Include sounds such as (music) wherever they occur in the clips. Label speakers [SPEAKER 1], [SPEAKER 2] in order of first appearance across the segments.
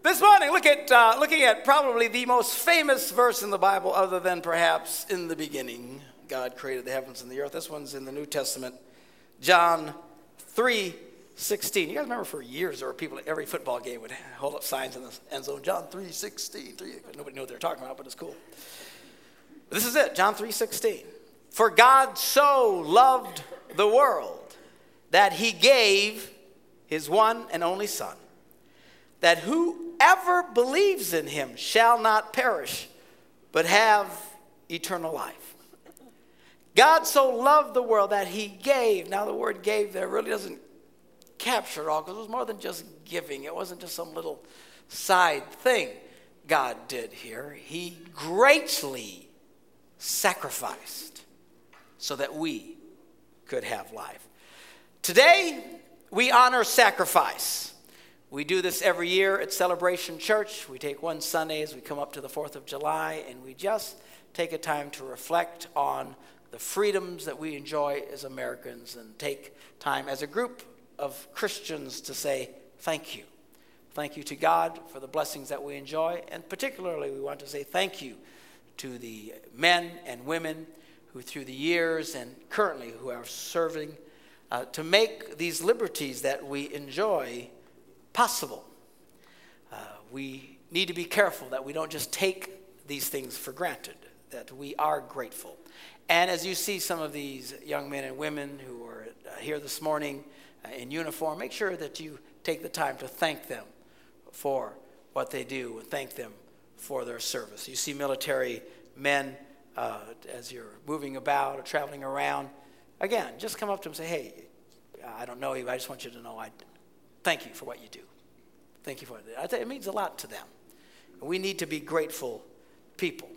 [SPEAKER 1] This morning, look at, uh, looking at probably the most famous verse in the Bible, other than perhaps in the beginning, God created the heavens and the earth. This one's in the New Testament, John 3 16. You guys remember for years there were people at every football game would hold up signs in the end zone, John 3 16. 3, nobody knew what they were talking about, but it's cool. This is it, John 3 16. For God so loved the world that he gave his one and only Son, that whoever believes in him shall not perish, but have eternal life. God so loved the world that he gave. Now, the word gave there really doesn't capture it all because it was more than just giving, it wasn't just some little side thing God did here. He greatly sacrificed so that we could have life. Today, we honor sacrifice. We do this every year at Celebration Church. We take one Sunday as we come up to the 4th of July, and we just take a time to reflect on the freedoms that we enjoy as Americans and take time as a group of Christians to say thank you. Thank you to God for the blessings that we enjoy, and particularly we want to say thank you to the men and women who, through the years and currently, who are serving uh, to make these liberties that we enjoy possible. Uh, we need to be careful that we don't just take these things for granted, that we are grateful. And as you see some of these young men and women who are uh, here this morning uh, in uniform, make sure that you take the time to thank them for what they do and thank them for their service. You see military men uh, as you're moving about or traveling around. Again, just come up to them and say, hey, I don't know you, I just want you to know I thank you for what you do. Thank you for it. It means a lot to them. We need to be grateful people.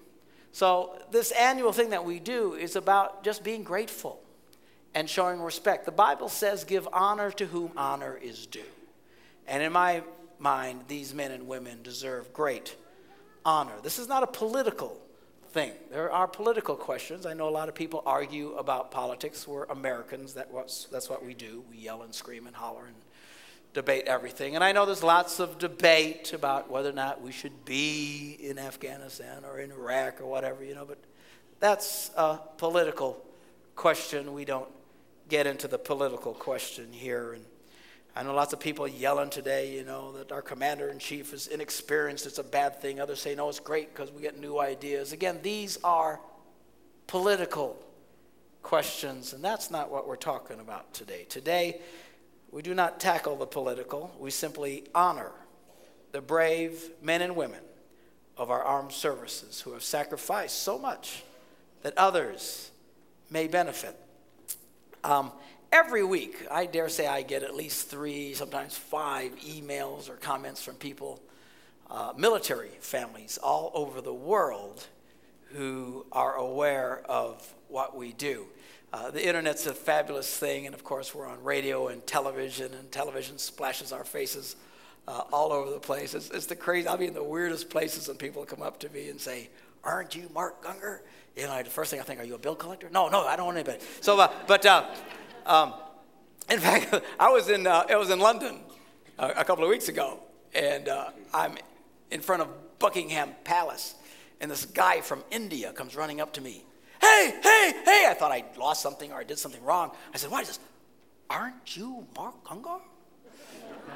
[SPEAKER 1] So, this annual thing that we do is about just being grateful and showing respect. The Bible says, give honor to whom honor is due. And in my mind, these men and women deserve great honor. This is not a political thing. There are political questions. I know a lot of people argue about politics. We're Americans, that was, that's what we do. We yell and scream and holler and debate everything. And I know there's lots of debate about whether or not we should be in Afghanistan or in Iraq or whatever, you know, but that's a political question. We don't get into the political question here. And I know lots of people yelling today, you know, that our commander in chief is inexperienced, it's a bad thing. Others say, no, it's great because we get new ideas. Again, these are political questions, and that's not what we're talking about today. Today, we do not tackle the political, we simply honor the brave men and women of our armed services who have sacrificed so much that others may benefit. Um, every week, I dare say I get at least three, sometimes five emails or comments from people, uh, military families all over the world who are aware of what we do. Uh, the internet's a fabulous thing, and of course, we're on radio and television, and television splashes our faces uh, all over the place. It's, it's, the crazy, I'll be in the weirdest places, and people come up to me and say, Aren't you Mark Gungor? You know, the first thing I think, Are you a bill collector? No, no, I don't want anybody. So, uh, but uh, um, in (laughs) fact, I was in, uh, I was in London a, couple of weeks ago, and I'm in front of Buckingham Palace, and this guy from India comes running up to me hey, hey, hey. I thought I lost something or I did something wrong. I said, why is this? Aren't you Mark Gungor?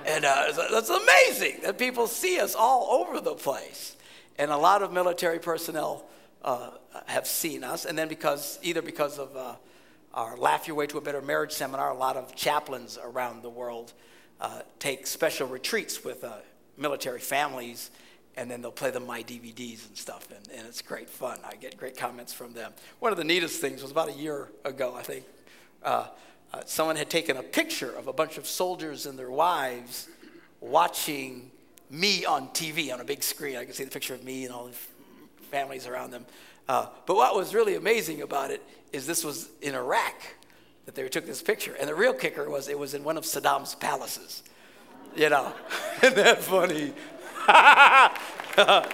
[SPEAKER 1] And uh, that's amazing that people see us all over the place. And a lot of military personnel uh, have seen us. And then because, either because of uh, our Laugh Your Way to a Better Marriage seminar, a lot of chaplains around the world uh, take special retreats with uh, military families and then they'll play them my DVDs and stuff, and, and it's great fun. I get great comments from them. One of the neatest things was about a year ago, I think, uh, uh, someone had taken a picture of a bunch of soldiers and their wives watching me on TV on a big screen. I could see the picture of me and all the families around them. Uh, but what was really amazing about it is this was in Iraq that they took this picture. And the real kicker was it was in one of Saddam's palaces. You know, (laughs) isn't that funny? (laughs)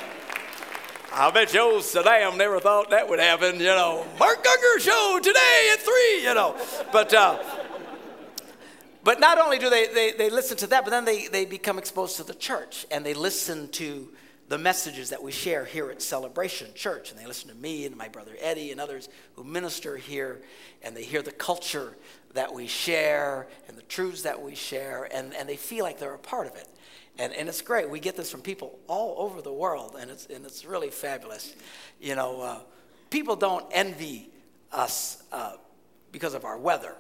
[SPEAKER 1] I bet you old Saddam never thought that would happen, you know. Mark Gungor show today at three, you know. But uh, but not only do they, they, they listen to that, but then they, they become exposed to the church and they listen to the messages that we share here at Celebration Church. And they listen to me and my brother Eddie and others who minister here, and they hear the culture that we share and the truths that we share, and, and they feel like they're a part of it. And, and it's great. We get this from people all over the world, and it's, and it's really fabulous. You know, uh, people don't envy us uh, because of our weather.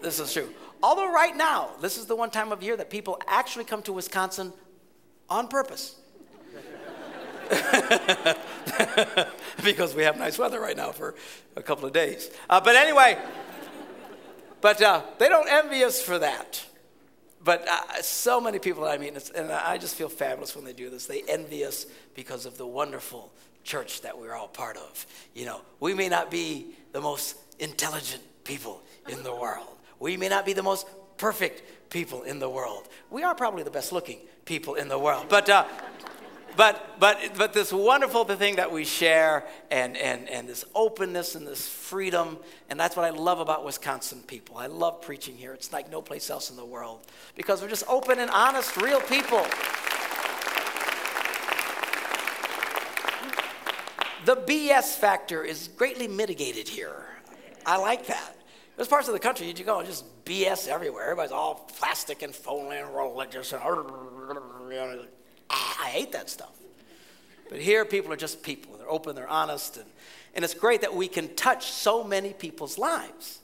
[SPEAKER 1] This is true. Although, right now, this is the one time of year that people actually come to Wisconsin on purpose. (laughs) because we have nice weather right now for a couple of days. Uh, but anyway, but uh, they don't envy us for that. But uh, so many people that I meet, and I just feel fabulous when they do this. They envy us because of the wonderful church that we're all part of. You know, we may not be the most intelligent people in the world. We may not be the most perfect people in the world. We are probably the best looking people in the world. But, uh, but, but, but this wonderful thing that we share and, and, and this openness and this freedom, and that's what I love about Wisconsin people. I love preaching here. It's like no place else in the world because we're just open and honest, real people. The BS factor is greatly mitigated here. I like that. There's parts of the country you go and just BS everywhere. Everybody's all plastic and phony and religious. And, (laughs) I hate that stuff. But here, people are just people. They're open, they're honest. And, and it's great that we can touch so many people's lives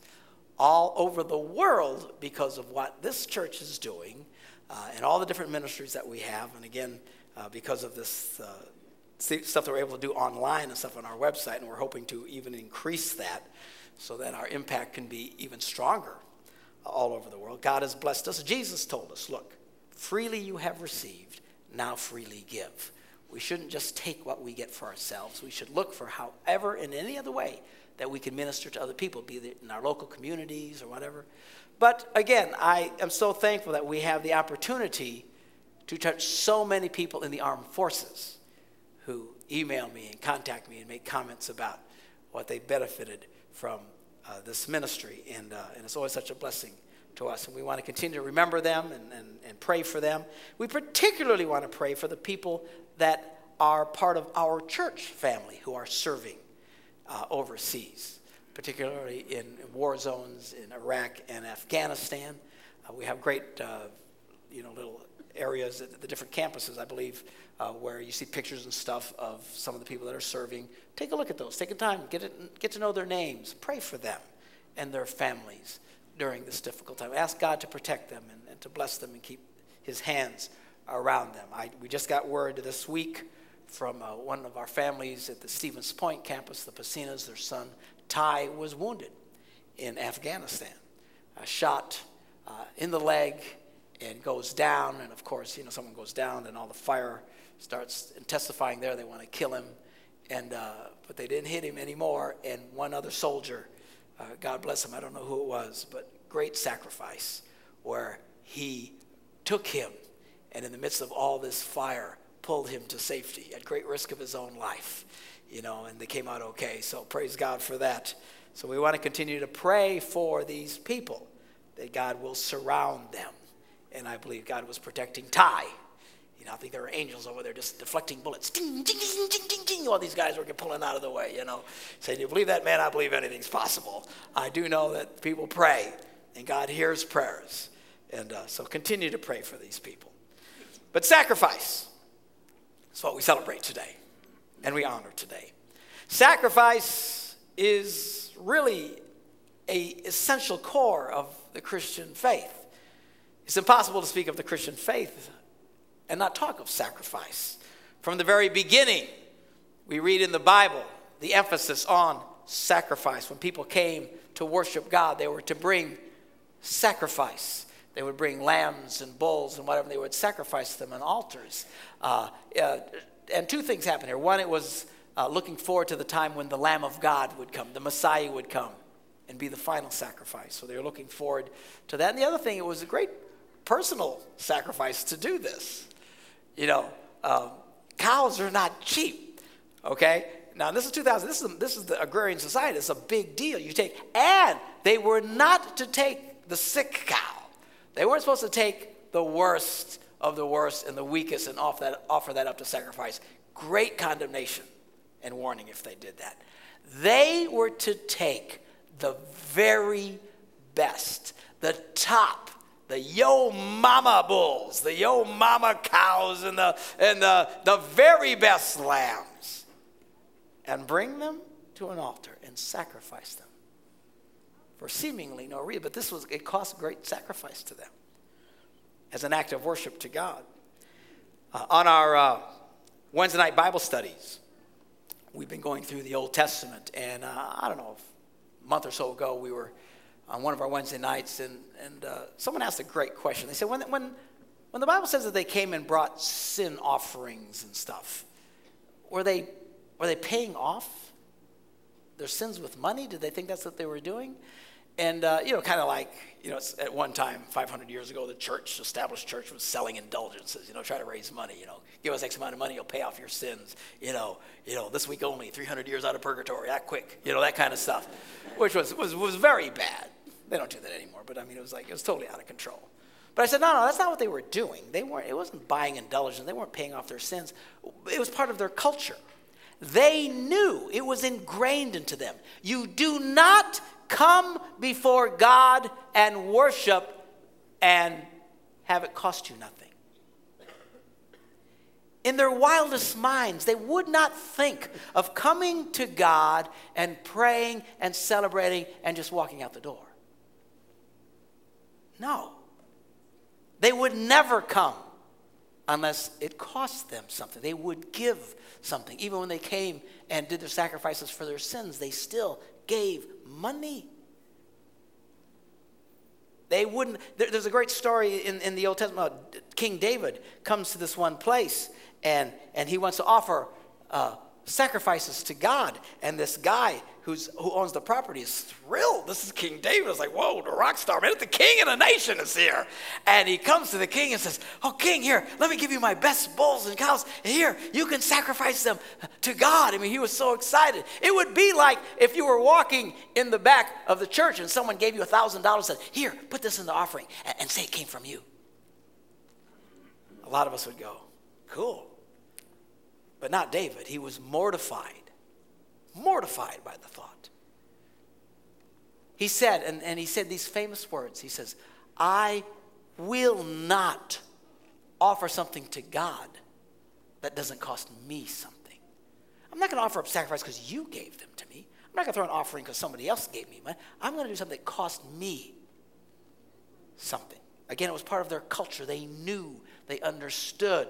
[SPEAKER 1] all over the world because of what this church is doing uh, and all the different ministries that we have. And again, uh, because of this uh, stuff that we're able to do online and stuff on our website, and we're hoping to even increase that so that our impact can be even stronger all over the world. God has blessed us. Jesus told us, look, freely you have received, now freely give. We shouldn't just take what we get for ourselves. We should look for however, in any other way, that we can minister to other people, be it in our local communities or whatever. But again, I am so thankful that we have the opportunity to touch so many people in the armed forces who email me and contact me and make comments about what they benefited from uh, this ministry. And, uh, and it's always such a blessing to us. And we want to continue to remember them and, and, and pray for them. We particularly want to pray for the people that are part of our church family who are serving uh, overseas, particularly in war zones in Iraq and Afghanistan. Uh, we have great, uh, you know, little areas at the different campuses, I believe, uh, where you see pictures and stuff of some of the people that are serving. Take a look at those. Take a time, get, it, get to know their names, pray for them and their families during this difficult time. Ask God to protect them and, and to bless them and keep His hands around them. I, we just got word this week from uh, one of our families at the Stevens Point campus, the Pasinas, their son Ty was wounded in Afghanistan, uh, shot uh, in the leg and goes down. And of course, you know, someone goes down, and all the fire starts intensifying there. They want to kill him, and uh, but they didn't hit him anymore. And one other soldier, uh, God bless him, I don't know who it was, but great sacrifice where he took him, and in the midst of all this fire, pulled him to safety at great risk of his own life. You know, and they came out okay. So praise God for that. So we want to continue to pray for these people that God will surround them. And I believe God was protecting Ty you know, I think there were angels over there just deflecting bullets. Ding, ding, ding, ding, ding, ding. All these guys were pulling out of the way, you know. Saying, You believe that, man? I believe anything's possible. I do know that people pray, and God hears prayers. And uh, so continue to pray for these people. But sacrifice is what we celebrate today, and we honor today. Sacrifice is really a essential core of the Christian faith. It's impossible to speak of the Christian faith and not talk of sacrifice. From the very beginning, we read in the Bible the emphasis on sacrifice. When people came to worship God, they were to bring sacrifice. They would bring lambs and bulls and whatever, they would sacrifice them on altars. Uh, uh, and two things happened here. One, it was uh, looking forward to the time when the Lamb of God would come, the Messiah would come and be the final sacrifice. So they were looking forward to that. And the other thing, it was a great personal sacrifice to do this. You know, um, cows are not cheap, okay? Now, this is 2000. This is, this is the agrarian society. It's a big deal. You take, and they were not to take the sick cow. They weren't supposed to take the worst of the worst and the weakest and offer that, offer that up to sacrifice. Great condemnation and warning if they did that. They were to take the very best, the top, the yo mama bulls, the yo mama cows, and the, and the, the very best lambs, and bring them to an altar and sacrifice them for seemingly no reason. But this was, it cost great sacrifice to them as an act of worship to God. Uh, on our uh, Wednesday night Bible studies, we've been going through the Old Testament, and uh, I don't know, a month or so ago, we were on one of our Wednesday nights, and, and uh, someone asked a great question. They said, when, when, when the Bible says that they came and brought sin offerings and stuff, were they, were they paying off their sins with money? Did they think that's what they were doing? And, uh, you know, kind of like, you know, at one time, 500 years ago, the church, established church, was selling indulgences, you know, try to raise money, you know, give us X amount of money, you'll pay off your sins, you know, you know, this week only, 300 years out of purgatory, that quick, you know, that kind of stuff, which was, was, was very bad. They don't do that anymore, but I mean, it was like, it was totally out of control. But I said, no, no, that's not what they were doing. They weren't, it wasn't buying indulgence. They weren't paying off their sins. It was part of their culture. They knew it was ingrained into them. You do not come before God and worship and have it cost you nothing. In their wildest minds, they would not think of coming to God and praying and celebrating and just walking out the door. No. They would never come unless it cost them something. They would give something. Even when they came and did their sacrifices for their sins, they still gave money. They wouldn't, there, there's a great story in, in the Old Testament. King David comes to this one place and, and he wants to offer uh, sacrifices to God. And this guy who's, who owns the property is thrilled. This is King David. It's like, whoa, the rock star, man, the king of the nation is here. And he comes to the king and says, Oh, king, here, let me give you my best bulls and cows. Here, you can sacrifice them to God. I mean, he was so excited. It would be like if you were walking in the back of the church and someone gave you a $1,000 and said, Here, put this in the offering and, and say it came from you. A lot of us would go, Cool. But not David. He was mortified, mortified by the thought. He said, and, and he said these famous words He says, I will not offer something to God that doesn't cost me something. I'm not going to offer up sacrifice because you gave them to me. I'm not going to throw an offering because somebody else gave me money. I'm going to do something that cost me something. Again, it was part of their culture. They knew, they understood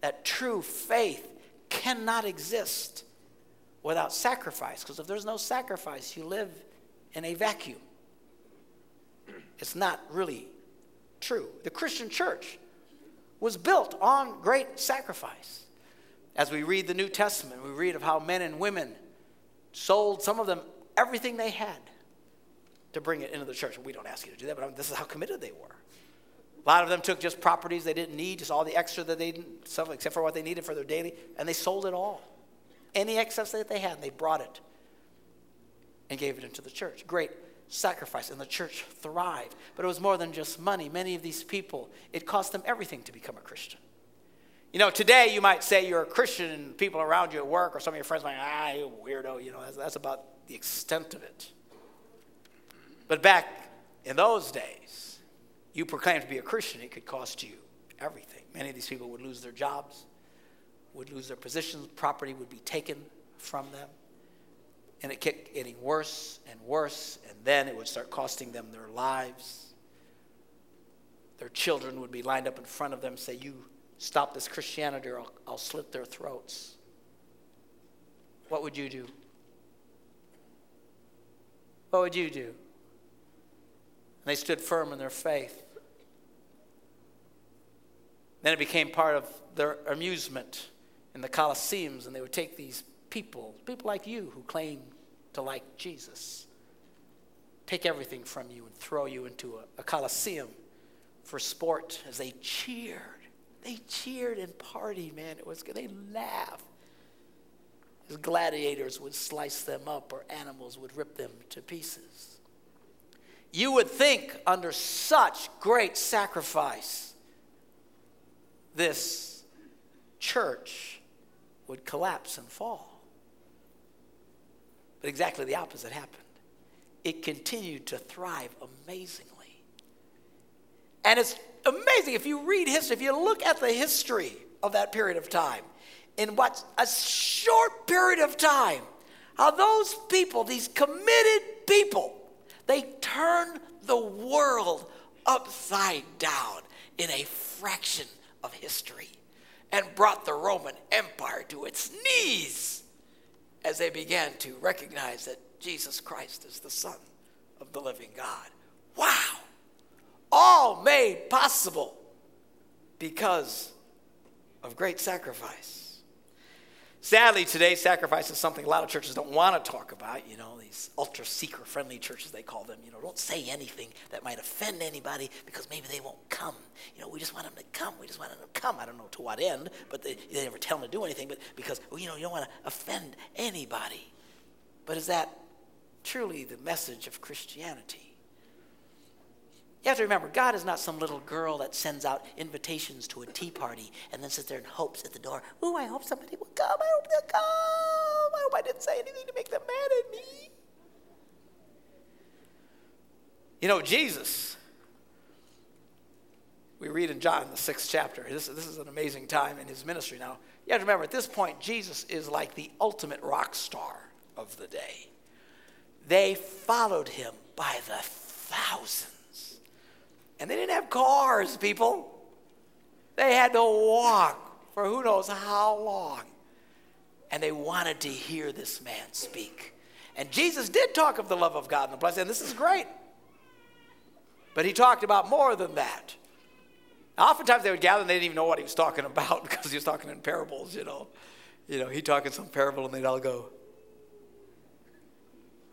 [SPEAKER 1] that true faith cannot exist without sacrifice. Because if there's no sacrifice, you live in a vacuum. It's not really true. The Christian church was built on great sacrifice. As we read the New Testament, we read of how men and women sold, some of them, everything they had to bring it into the church. We don't ask you to do that, but this is how committed they were. A lot of them took just properties they didn't need, just all the extra that they didn't, stuff except for what they needed for their daily, and they sold it all. Any excess that they had, they brought it and gave it into the church. Great sacrifice, and the church thrived. But it was more than just money. Many of these people, it cost them everything to become a Christian. You know, today you might say you're a Christian, and people around you at work or some of your friends might, ah, you weirdo. You know, that's, that's about the extent of it. But back in those days, you proclaim to be a Christian, it could cost you everything. Many of these people would lose their jobs, would lose their positions, property would be taken from them. And it kept getting worse and worse, and then it would start costing them their lives. Their children would be lined up in front of them say, You stop this Christianity or I'll, I'll slit their throats. What would you do? What would you do? And they stood firm in their faith. Then it became part of their amusement in the Colosseums, and they would take these people, people like you who claim to like Jesus, take everything from you and throw you into a, a Colosseum for sport as they cheered. They cheered and partied, man. It was. They laughed. As gladiators would slice them up or animals would rip them to pieces. You would think, under such great sacrifice, this church would collapse and fall. But exactly the opposite happened. It continued to thrive amazingly. And it's amazing if you read history, if you look at the history of that period of time, in what a short period of time, how those people, these committed people, they turned the world upside down in a fraction of history and brought the Roman Empire to its knees as they began to recognize that Jesus Christ is the Son of the living God. Wow! All made possible because of great sacrifice. Sadly, today, sacrifice is something a lot of churches don't want to talk about. You know, these ultra seeker friendly churches, they call them. You know, don't say anything that might offend anybody because maybe they won't come. You know, we just want them to come. We just want them to come. I don't know to what end, but they, they never tell them to do anything, but because, well, you know, you don't want to offend anybody. But is that truly the message of Christianity? You have to remember, God is not some little girl that sends out invitations to a tea party and then sits there and hopes at the door, Ooh, I hope somebody will come. I hope they'll come. I hope I didn't say anything to make them mad at me. You know, Jesus, we read in John, the sixth chapter. This, this is an amazing time in his ministry. Now, you have to remember, at this point, Jesus is like the ultimate rock star of the day. They followed him by the thousands. And they didn't have cars, people. They had to walk for who knows how long. And they wanted to hear this man speak. And Jesus did talk of the love of God and the blessing, and this is great. But he talked about more than that. Oftentimes they would gather and they didn't even know what he was talking about (laughs) because he was talking in parables, you know. You know, he talking some parable and they'd all go,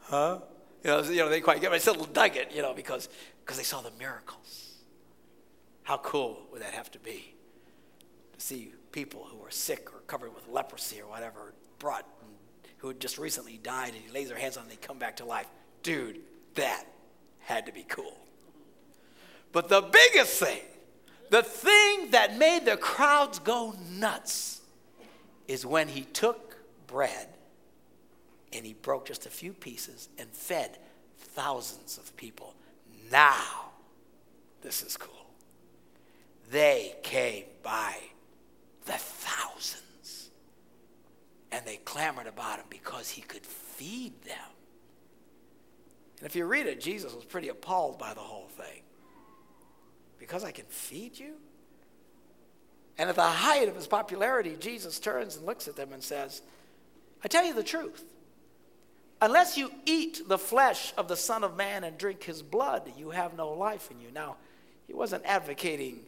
[SPEAKER 1] huh? You know, you know they quite get it. I still dug it, you know, because because they saw the miracles. How cool would that have to be? To see people who were sick or covered with leprosy or whatever brought, who had just recently died, and he lays their hands on them and they come back to life. Dude, that had to be cool. But the biggest thing, the thing that made the crowds go nuts, is when he took bread and he broke just a few pieces and fed thousands of people. Now, this is cool. They came by the thousands. And they clamored about him because he could feed them. And if you read it, Jesus was pretty appalled by the whole thing. Because I can feed you? And at the height of his popularity, Jesus turns and looks at them and says, I tell you the truth. Unless you eat the flesh of the Son of Man and drink his blood, you have no life in you. Now, he wasn't advocating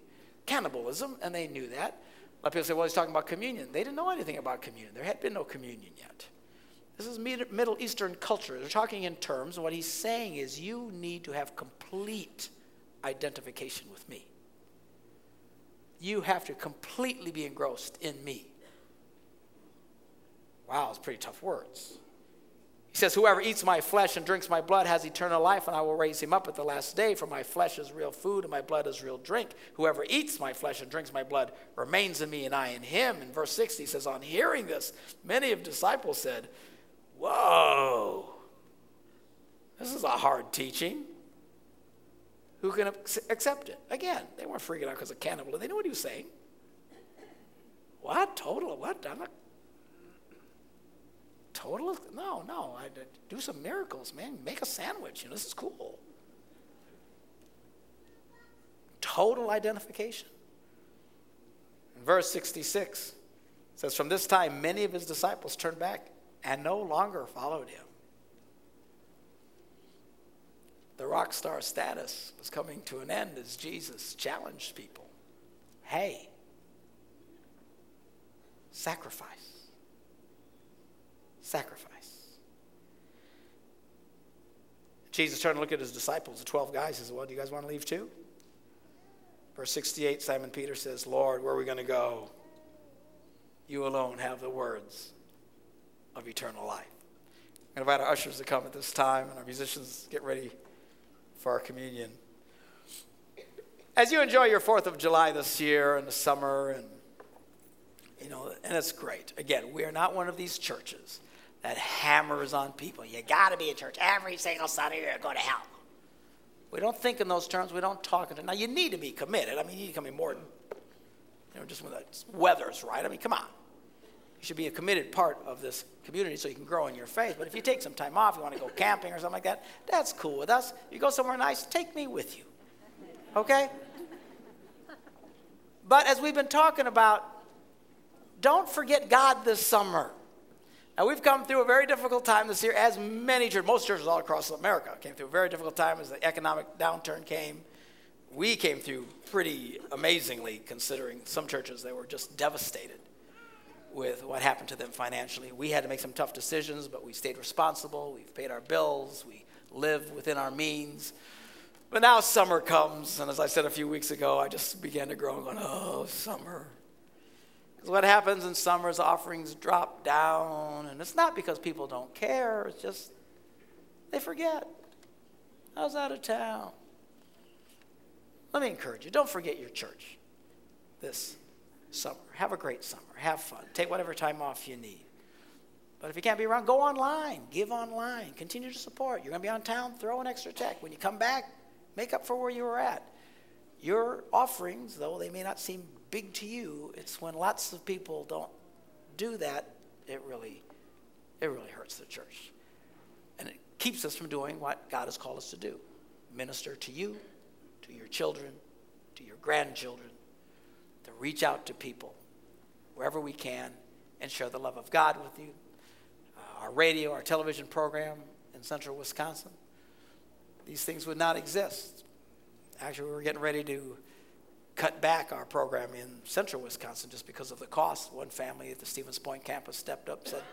[SPEAKER 1] cannibalism, and they knew that. A lot of people say, well, he's talking about communion. They didn't know anything about communion. There had been no communion yet. This is Middle Eastern culture. They're talking in terms, what he's saying is you need to have complete identification with me. You have to completely be engrossed in me. Wow, it's pretty tough words. He says, Whoever eats my flesh and drinks my blood has eternal life, and I will raise him up at the last day, for my flesh is real food and my blood is real drink. Whoever eats my flesh and drinks my blood remains in me, and I in him. In verse 60, he says, On hearing this, many of the disciples said, Whoa, this is a hard teaching. Who can accept it? Again, they weren't freaking out because of cannibalism. They knew what he was saying. What? Total? What? I'm not total? No, no. I do some miracles, man. Make a sandwich. You know, this is cool. Total identification. In verse 66 says, From this time, many of his disciples turned back and no longer followed him. The rock star status was coming to an end as Jesus challenged people. Hey, sacrifice sacrifice. Jesus turned to look at his disciples, the 12 guys, he says, Well, do you guys want to leave too? Verse 68, Simon Peter says, Lord, where are we going to go? You alone have the words of eternal life. To invite our ushers to come at this time and our musicians get ready for our communion. As you enjoy your 4th of July this year and the summer, and you know, and it's great. Again, we are not one of these churches that hammers on people. You got to be in church every single Sunday or you're going to hell. We don't think in those terms. We don't talk in it. Now, you need to be committed. I mean, you need to come in more than, you know, just when the weather's right. I mean, come on. You should be a committed part of this community so you can grow in your faith. But if you take some time off, you want to go camping or something like that, that's cool with us. You go somewhere nice, take me with you. Okay? But as we've been talking about, don't forget God this summer. Now, we've come through a very difficult time this year, as many churches, most churches all across America came through a very difficult time as the economic downturn came. We came through pretty amazingly, considering some churches, they were just devastated with what happened to them financially. We had to make some tough decisions, but we stayed responsible. We've paid our bills. We live within our means. But now summer comes, and as I said a few weeks ago, I just began to grow and going, oh, summer. What happens in summer is offerings drop down, and it's not because people don't care, it's just they forget. I was out of town. Let me encourage you don't forget your church this summer. Have a great summer. Have fun. Take whatever time off you need. But if you can't be around, go online. Give online. Continue to support. You're going to be on town, throw an extra check. When you come back, make up for where you were at. Your offerings, though they may not seem big to you, it's when lots of people don't do that, it really, it really hurts the church. And it keeps us from doing what God has called us to do minister to you, to your children, to your grandchildren, to reach out to people wherever we can and share the love of God with you. Uh, our radio, our television program in central Wisconsin, these things would not exist. Actually, we were getting ready to cut back our program in central Wisconsin just because of the cost. One family at the Stevens Point campus stepped up and said,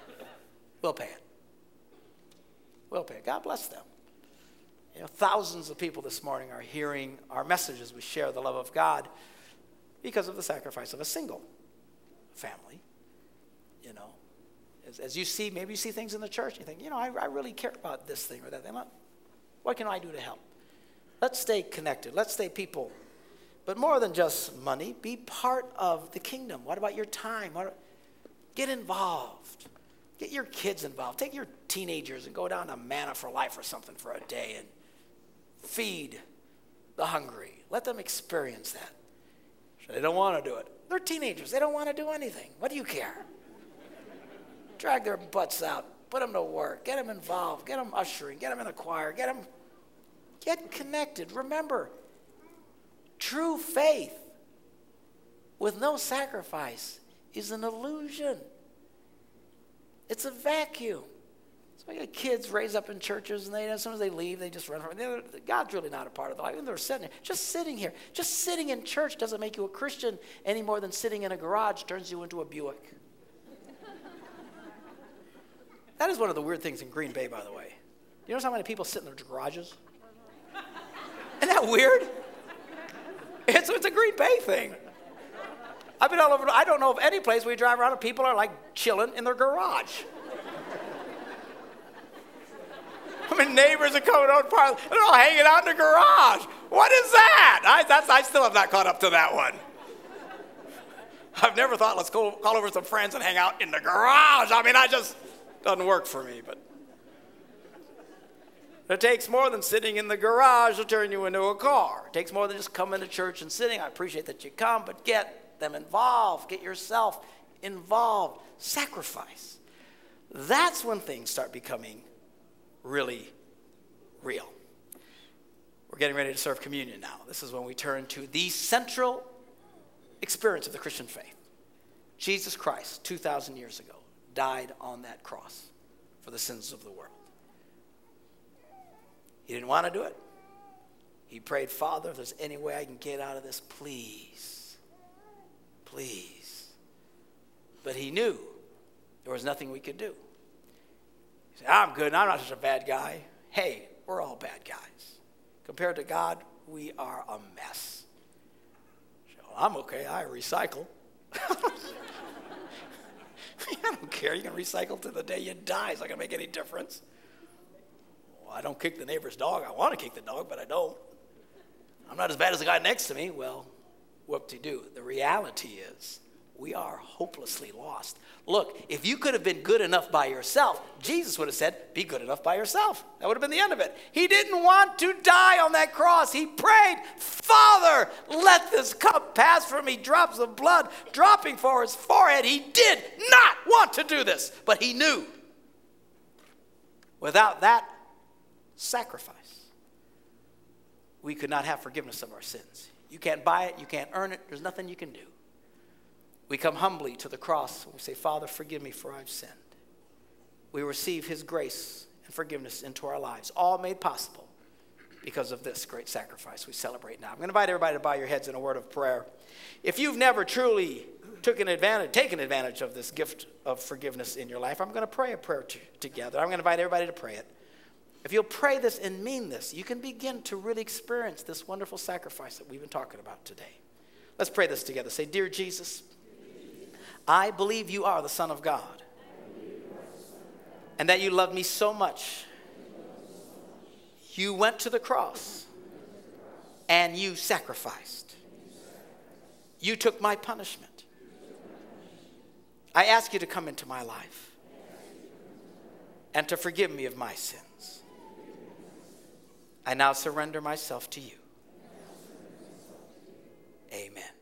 [SPEAKER 1] We'll pay it. We'll pay it. God bless them. You know, thousands of people this morning are hearing our messages. we share the love of God because of the sacrifice of a single family. You know, as, as you see, maybe you see things in the church, and you think, you know, I, I really care about this thing or that thing. What can I do to help? Let's stay connected. Let's stay people but more than just money, be part of the kingdom. What about your time? Get involved. Get your kids involved. Take your teenagers and go down to Manna for Life or something for a day and feed the hungry. Let them experience that. They don't want to do it. They're teenagers. They don't want to do anything. What do you care? Drag their butts out. Put them to work. Get them involved. Get them ushering. Get them in the choir. Get them. Get connected. Remember, True faith with no sacrifice is an illusion. It's a vacuum. That's got kids raised up in churches, and they, as soon as they leave, they just run around. God's really not a part of the life. They're sitting here, just sitting here, just sitting in church doesn't make you a Christian any more than sitting in a garage turns you into a Buick. (laughs) that is one of the weird things in Green Bay, by the way. You notice how many people sit in their garages? Isn't that weird? It's, a Green Bay thing. I've been all over. I don't know of any place where you drive around and people are like chilling in their garage. I mean, neighbors are coming out, they're all hanging out in the garage. What is that? I, that's, I still have not caught up to that one. I've never thought, let's go call over some friends and hang out in the garage. I mean, I just doesn't work for me. But it takes more than sitting in the garage to turn you into a car. It takes more than just coming to church and sitting. I appreciate that you come, but get them involved. Get yourself involved. Sacrifice. That's when things start becoming really real. We're getting ready to serve communion now. This is when we turn to the central experience of the Christian faith. Jesus Christ, 2,000 years ago, died on that cross for the sins of the world. He didn't want to do it. He prayed, Father, if there's any way I can get out of this, please. Please. But he knew there was nothing we could do. He said, I'm good. I'm not such a bad guy. Hey, we're all bad guys. Compared to God, we are a mess. So I'm okay. I recycle. (laughs) I don't care. You can recycle to the day you die. It's not going to make any difference. Don't kick the neighbor's dog. I want to kick the dog, but I don't. I'm not as bad as the guy next to me. Well, what to do? The reality is, we are hopelessly lost. Look, if you could have been good enough by yourself, Jesus would have said, Be good enough by yourself. That would have been the end of it. He didn't want to die on that cross. He prayed, Father, let this cup pass from me. Drops of blood dropping for his forehead. He did not want to do this, but he knew. Without that sacrifice, we could not have forgiveness of our sins. You can't buy it, you can't earn it, there's nothing you can do. We come humbly to the cross and we say, Father, forgive me for I've sinned. We receive His grace and forgiveness into our lives, all made possible because of this great sacrifice we celebrate now. I'm going to invite everybody to bow your heads in a word of prayer. If you've never truly taken advantage, taken advantage of this gift of forgiveness in your life, I'm going to pray a prayer to, together. I'm going to invite everybody to pray it. If you'll pray this and mean this, you can begin to really experience this wonderful sacrifice that we've been talking about today. Let's pray this together. Say, Dear Jesus, I believe you are the Son of God, and that you love me so much. You went to the cross and you sacrificed. You took my punishment. I ask you to come into my life and to forgive me of my sins. I now surrender myself to you. Amen.